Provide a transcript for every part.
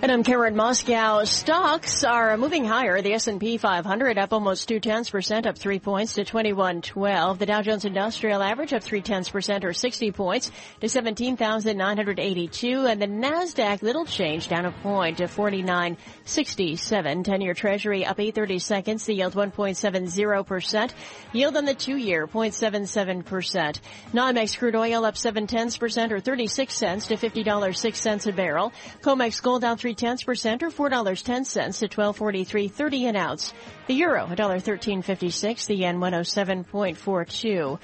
And I'm Karen Moskow. Stocks are moving higher. The S&P 500 up almost two tenths percent, up three points to 2112. The Dow Jones Industrial Average up three tenths percent or 60 points to 17,982. And the Nasdaq little change down a point to 4967. 10-year Treasury up 830 seconds. The yield 1.70 percent. Yield on the two-year 0.77 percent. NYMEX crude oil up seven tenths percent or 36 cents to $50.06 a barrel. COMEX gold down three tenths percent or four dollars ten cents to twelve forty three thirty an ounce. The euro a dollar thirteen fifty six. The yen one oh seven point four two.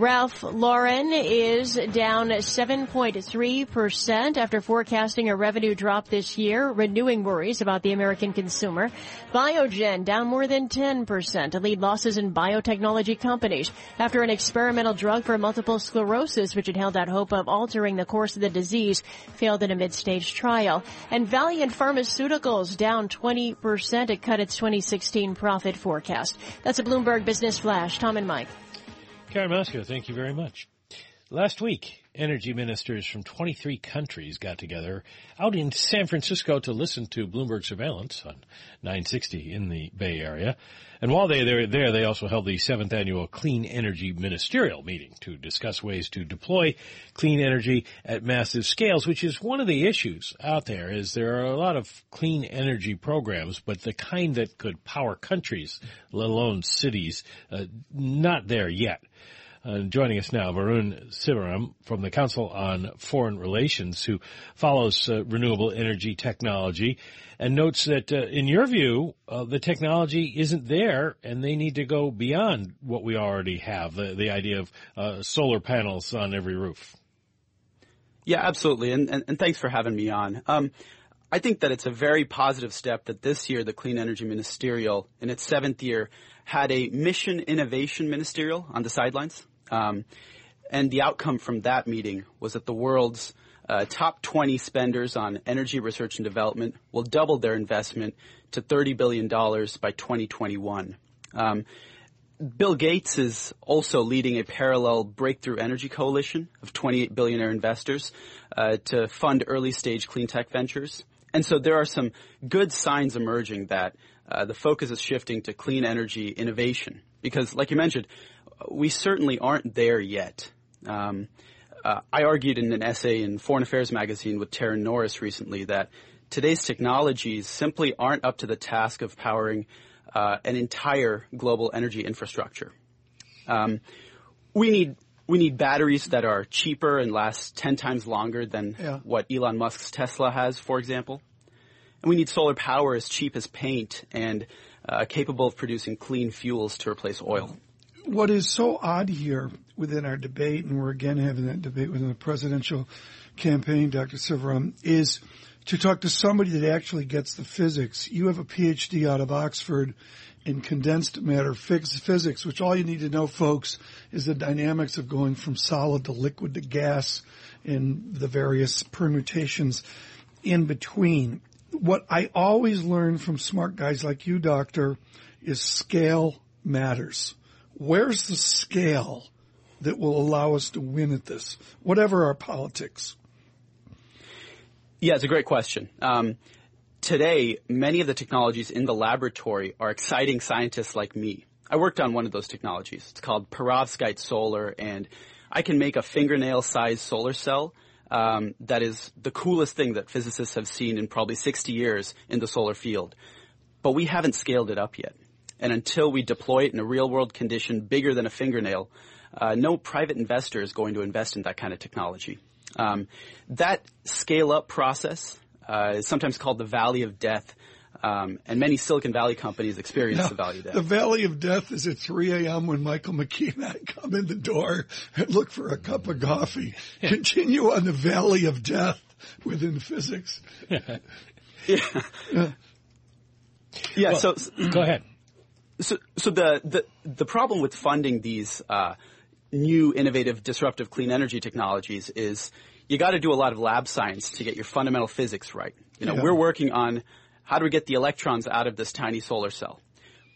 Ralph Lauren is down 7.3% after forecasting a revenue drop this year, renewing worries about the American consumer. Biogen down more than 10% to lead losses in biotechnology companies after an experimental drug for multiple sclerosis, which had held out hope of altering the course of the disease, failed in a mid-stage trial. And Valeant Pharmaceuticals down 20% to cut its 2016 profit forecast. That's a Bloomberg Business Flash. Tom and Mike. Karen Moskow, thank you very much. Last week, energy ministers from 23 countries got together out in San Francisco to listen to Bloomberg Surveillance on 960 in the Bay Area. And while they were there, they also held the seventh annual Clean Energy Ministerial meeting to discuss ways to deploy clean energy at massive scales, which is one of the issues out there is there are a lot of clean energy programs, but the kind that could power countries, let alone cities, uh, not there yet. Uh, joining us now, Varun Sivaram from the Council on Foreign Relations, who follows uh, renewable energy technology and notes that, uh, in your view, uh, the technology isn't there, and they need to go beyond what we already have. The, the idea of uh, solar panels on every roof. Yeah, absolutely, and, and, and thanks for having me on. Um, I think that it's a very positive step that this year the Clean Energy Ministerial, in its seventh year, had a mission innovation ministerial on the sidelines. Um, and the outcome from that meeting was that the world's uh, top 20 spenders on energy research and development will double their investment to $30 billion by 2021. Um, Bill Gates is also leading a parallel breakthrough energy coalition of 28 billionaire investors uh, to fund early stage clean tech ventures. And so there are some good signs emerging that uh, the focus is shifting to clean energy innovation. Because, like you mentioned, we certainly aren't there yet. Um, uh, I argued in an essay in Foreign Affairs magazine with Teryn Norris recently that today's technologies simply aren't up to the task of powering uh, an entire global energy infrastructure. Um, we need we need batteries that are cheaper and last ten times longer than yeah. what Elon Musk's Tesla has, for example. And we need solar power as cheap as paint and uh, capable of producing clean fuels to replace oil what is so odd here within our debate, and we're again having that debate within the presidential campaign, Dr. Sivaram, is to talk to somebody that actually gets the physics. You have a PhD out of Oxford in condensed matter physics, which all you need to know, folks, is the dynamics of going from solid to liquid to gas and the various permutations in between. What I always learn from smart guys like you, doctor, is scale matters where's the scale that will allow us to win at this, whatever our politics? Yeah, it's a great question. Um, today, many of the technologies in the laboratory are exciting scientists like me. I worked on one of those technologies. It's called perovskite solar, and I can make a fingernail-sized solar cell um, that is the coolest thing that physicists have seen in probably 60 years in the solar field. But we haven't scaled it up yet. And until we deploy it in a real world condition bigger than a fingernail, uh, no private investor is going to invest in that kind of technology. Um, that scale up process uh, is sometimes called the valley of death. Um, and many Silicon Valley companies experience now, the valley of death. The valley of death is at 3 a.m. when Michael McKee and I come in the door and look for a cup of coffee. Continue on the valley of death within physics. yeah. Yeah. yeah well, so go ahead. So, so the, the, the problem with funding these uh, new, innovative, disruptive clean energy technologies is you got to do a lot of lab science to get your fundamental physics right. You know, yeah. we're working on how do we get the electrons out of this tiny solar cell.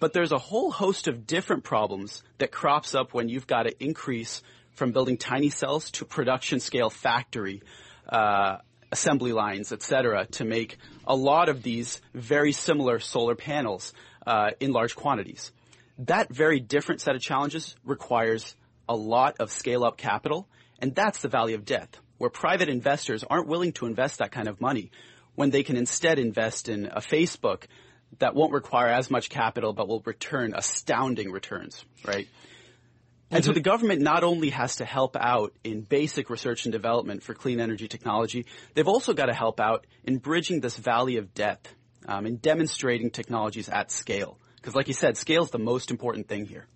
But there's a whole host of different problems that crops up when you've got to increase from building tiny cells to production scale factory uh, assembly lines, et cetera, to make a lot of these very similar solar panels uh, in large quantities. That very different set of challenges requires a lot of scale up capital, and that's the valley of death, where private investors aren't willing to invest that kind of money when they can instead invest in a Facebook that won't require as much capital but will return astounding returns, right? And so the government not only has to help out in basic research and development for clean energy technology, they've also got to help out in bridging this valley of death um, and demonstrating technologies at scale. Because like you said, scale is the most important thing here.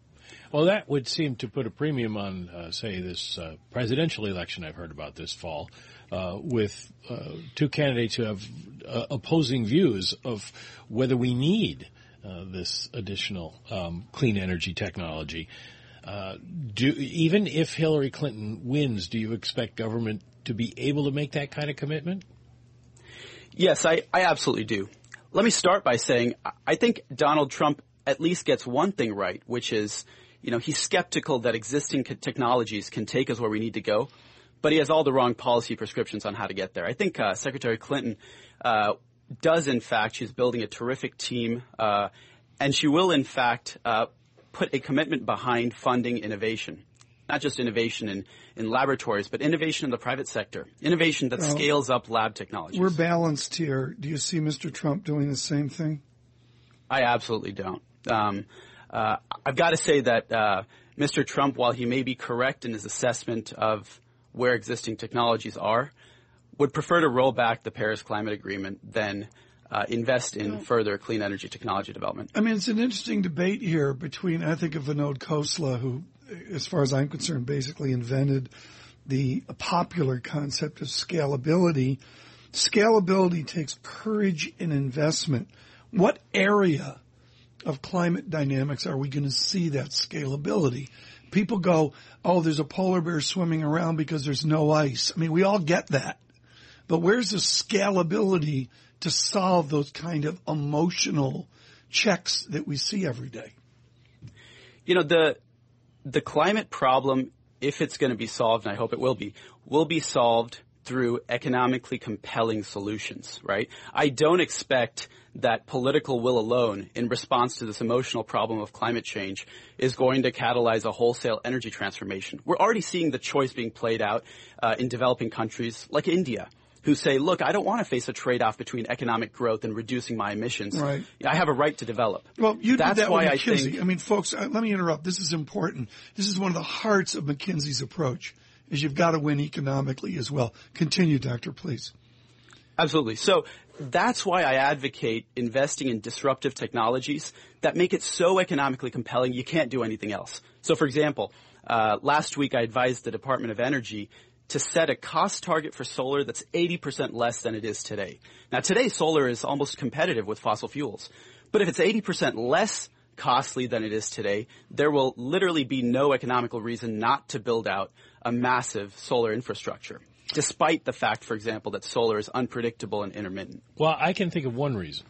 Well, that would seem to put a premium on, uh, say, this uh, presidential election I've heard about this fall, uh, with uh, two candidates who have uh, opposing views of whether we need uh, this additional um, clean energy technology. do even if Hillary Clinton wins, do you expect government to be able to make that kind of commitment? Yes, I, I absolutely do. Let me start by saying I think Donald Trump at least gets one thing right, which is, you know, he's skeptical that existing technologies can take us where we need to go, but he has all the wrong policy prescriptions on how to get there. I think uh, Secretary Clinton uh, does, in fact, she's building a terrific team, uh, and she will, in fact, uh, put a commitment behind funding innovation. Not just innovation in, in laboratories, but innovation in the private sector. Innovation that well, scales up lab technologies. We're balanced here. Do you see Mr. Trump doing the same thing? I absolutely don't. Um, uh, I've got to say that uh, Mr. Trump, while he may be correct in his assessment of where existing technologies are, would prefer to roll back the Paris Climate Agreement than uh, invest in further clean energy technology development. I mean, it's an interesting debate here between, I think, of Vinod Khosla, who, as far as I'm concerned, basically invented the popular concept of scalability. Scalability takes courage and investment. What area of climate dynamics are we going to see that scalability? People go, oh, there's a polar bear swimming around because there's no ice. I mean, we all get that. But where's the scalability to solve those kind of emotional checks that we see every day? You know, the, the climate problem, if it's going to be solved, and I hope it will be, will be solved through economically compelling solutions, right? I don't expect that political will alone in response to this emotional problem of climate change is going to catalyze a wholesale energy transformation. We're already seeing the choice being played out uh, in developing countries like India who say, look, I don't want to face a trade-off between economic growth and reducing my emissions. Right. I have a right to develop. Well, you That's did that why with McKinsey. I, think, I mean, folks, uh, let me interrupt. This is important. This is one of the hearts of McKinsey's approach is you've got to win economically as well. Continue, doctor, please. Absolutely. So that's why I advocate investing in disruptive technologies that make it so economically compelling you can't do anything else. So for example, uh, last week I advised the Department of Energy to set a cost target for solar that's 80% less than it is today. Now today solar is almost competitive with fossil fuels. But if it's 80% less costly than it is today, there will literally be no economical reason not to build out a massive solar infrastructure despite the fact, for example, that solar is unpredictable and intermittent? Well, I can think of one reason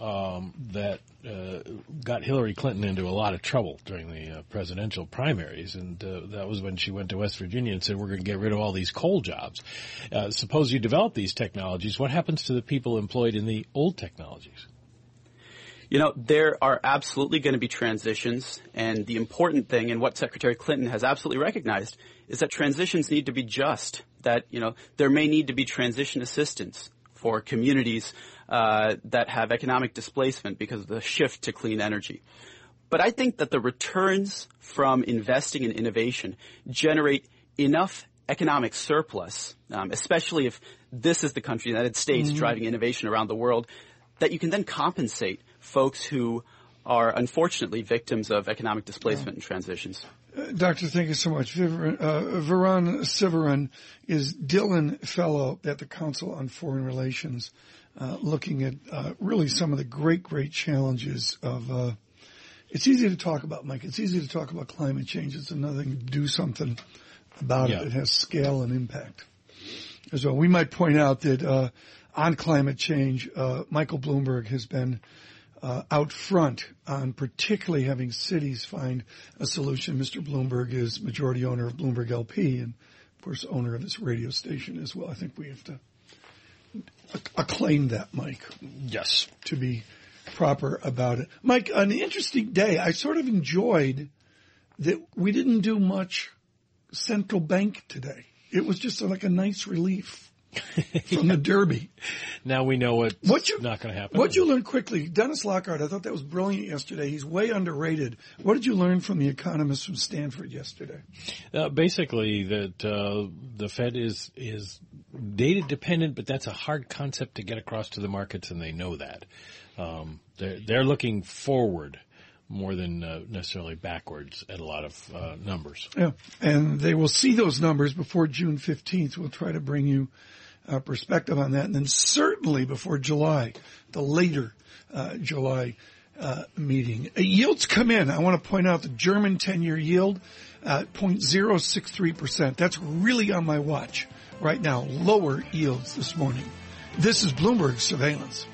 um, that uh, got Hillary Clinton into a lot of trouble during the uh, presidential primaries, and uh, that was when she went to West Virginia and said, "We're going to get rid of all these coal jobs." Uh, suppose you develop these technologies, what happens to the people employed in the old technologies? You know, there are absolutely going to be transitions, and the important thing, and what Secretary Clinton has absolutely recognized, is that transitions need to be just. That you know, there may need to be transition assistance for communities uh, that have economic displacement because of the shift to clean energy. But I think that the returns from investing in innovation generate enough economic surplus, um, especially if this is the country, the United States, mm-hmm. driving innovation around the world, that you can then compensate folks who are unfortunately victims of economic displacement and transitions. Uh, doctor, thank you so much. Vivian, uh, Sivaram is Dillon Fellow at the Council on Foreign Relations, uh, looking at uh, really some of the great, great challenges of. Uh, it's easy to talk about, Mike. It's easy to talk about climate change. It's another thing to do something about yeah. it that has scale and impact. As well, we might point out that uh, on climate change, Michael Bloomberg has been uh, out front on particularly having cities find a solution. Mr. Bloomberg is majority owner of Bloomberg LP and of course owner of this radio station as well. I think we have to acclaim that, Mike. Yes. To be proper about it. Mike, an interesting day. I sort of enjoyed that we didn't do much central bank today. It was just like a nice relief from the Derby. Now we know what's what you, not going to happen. What you learn quickly, Dennis Lockhart, I thought that was brilliant yesterday. He's way underrated. What did you learn from the economist from Stanford yesterday? Uh, basically, that uh, the Fed is is data dependent, but that's a hard concept to get across to the markets, and they know that. Um, they're, they're looking forward more than uh, necessarily backwards at a lot of uh, numbers. Yeah, and they will see those numbers before June 15th. We'll try to bring you perspective on that. And then certainly before July, the later uh, July uh, meeting. Uh, yields come in. I want to point out the German 10-year yield, uh, 0.063%. That's really on my watch right now. Lower yields this morning. This is Bloomberg Surveillance.